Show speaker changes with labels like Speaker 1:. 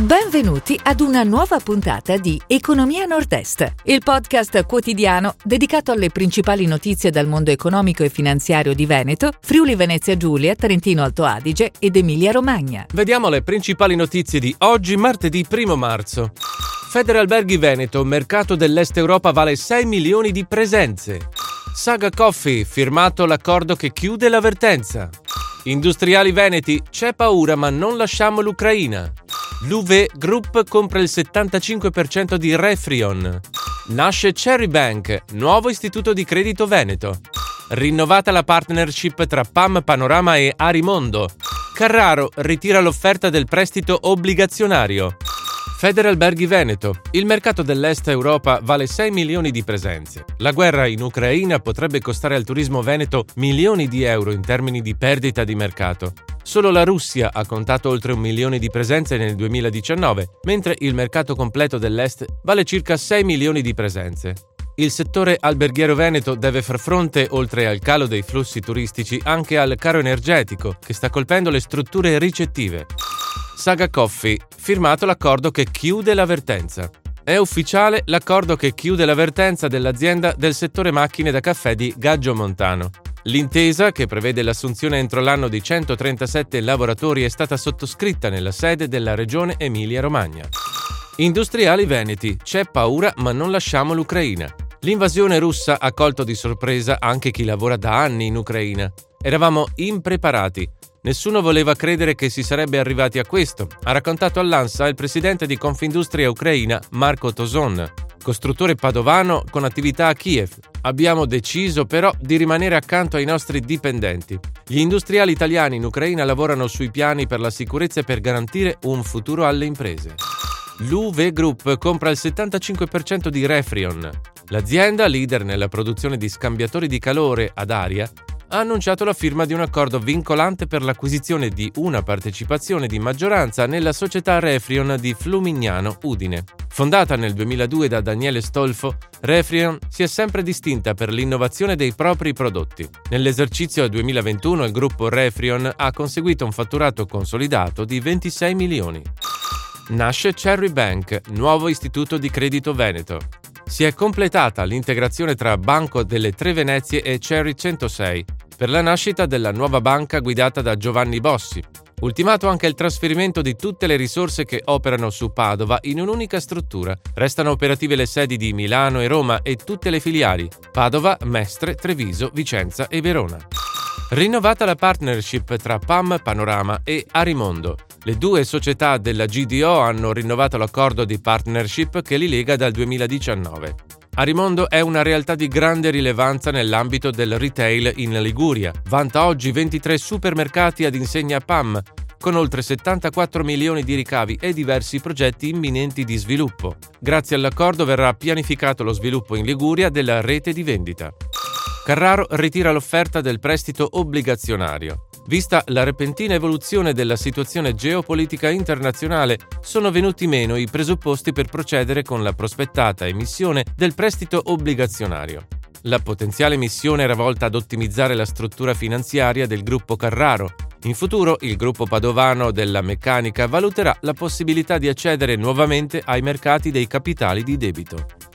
Speaker 1: Benvenuti ad una nuova puntata di Economia Nord-Est, il podcast quotidiano dedicato alle principali notizie dal mondo economico e finanziario di Veneto, Friuli Venezia Giulia, Trentino Alto Adige ed Emilia Romagna.
Speaker 2: Vediamo le principali notizie di oggi, martedì 1 marzo. Federalberghi Veneto, mercato dell'Est Europa vale 6 milioni di presenze. Saga Coffee, firmato l'accordo che chiude l'avvertenza. Industriali veneti, c'è paura ma non lasciamo l'Ucraina. L'UV Group compra il 75% di Refrion. Nasce Cherry Bank, nuovo istituto di credito veneto. Rinnovata la partnership tra PAM Panorama e Arimondo. Carraro ritira l'offerta del prestito obbligazionario. Federalberghi Veneto. Il mercato dell'Est Europa vale 6 milioni di presenze. La guerra in Ucraina potrebbe costare al turismo veneto milioni di euro in termini di perdita di mercato. Solo la Russia ha contato oltre un milione di presenze nel 2019, mentre il mercato completo dell'Est vale circa 6 milioni di presenze. Il settore alberghiero veneto deve far fronte, oltre al calo dei flussi turistici, anche al caro energetico che sta colpendo le strutture ricettive. Saga Coffee, firmato l'accordo che chiude l'avvertenza. È ufficiale l'accordo che chiude l'avvertenza dell'azienda del settore macchine da caffè di Gaggio Montano. L'intesa, che prevede l'assunzione entro l'anno di 137 lavoratori, è stata sottoscritta nella sede della regione Emilia-Romagna. Industriali veneti, c'è paura ma non lasciamo l'Ucraina. L'invasione russa ha colto di sorpresa anche chi lavora da anni in Ucraina. Eravamo impreparati, Nessuno voleva credere che si sarebbe arrivati a questo, ha raccontato all'ANSA il presidente di Confindustria Ucraina Marco Toson, costruttore padovano con attività a Kiev. Abbiamo deciso però di rimanere accanto ai nostri dipendenti. Gli industriali italiani in Ucraina lavorano sui piani per la sicurezza e per garantire un futuro alle imprese. L'UV Group compra il 75% di Refrion. L'azienda, leader nella produzione di scambiatori di calore ad aria, ha annunciato la firma di un accordo vincolante per l'acquisizione di una partecipazione di maggioranza nella società Refrion di Flumignano, Udine. Fondata nel 2002 da Daniele Stolfo, Refrion si è sempre distinta per l'innovazione dei propri prodotti. Nell'esercizio 2021 il gruppo Refrion ha conseguito un fatturato consolidato di 26 milioni. Nasce Cherry Bank, nuovo istituto di credito veneto. Si è completata l'integrazione tra Banco delle Tre Venezie e Cherry 106 per la nascita della nuova banca guidata da Giovanni Bossi. Ultimato anche il trasferimento di tutte le risorse che operano su Padova in un'unica struttura. Restano operative le sedi di Milano e Roma e tutte le filiali Padova, Mestre, Treviso, Vicenza e Verona. Rinnovata la partnership tra PAM Panorama e Arimondo. Le due società della GDO hanno rinnovato l'accordo di partnership che li lega dal 2019. Arimondo è una realtà di grande rilevanza nell'ambito del retail in Liguria. Vanta oggi 23 supermercati ad insegna PAM, con oltre 74 milioni di ricavi e diversi progetti imminenti di sviluppo. Grazie all'accordo verrà pianificato lo sviluppo in Liguria della rete di vendita. Carraro ritira l'offerta del prestito obbligazionario. Vista la repentina evoluzione della situazione geopolitica internazionale, sono venuti meno i presupposti per procedere con la prospettata emissione del prestito obbligazionario. La potenziale emissione era volta ad ottimizzare la struttura finanziaria del gruppo Carraro, in futuro il gruppo padovano della meccanica valuterà la possibilità di accedere nuovamente ai mercati dei capitali di debito.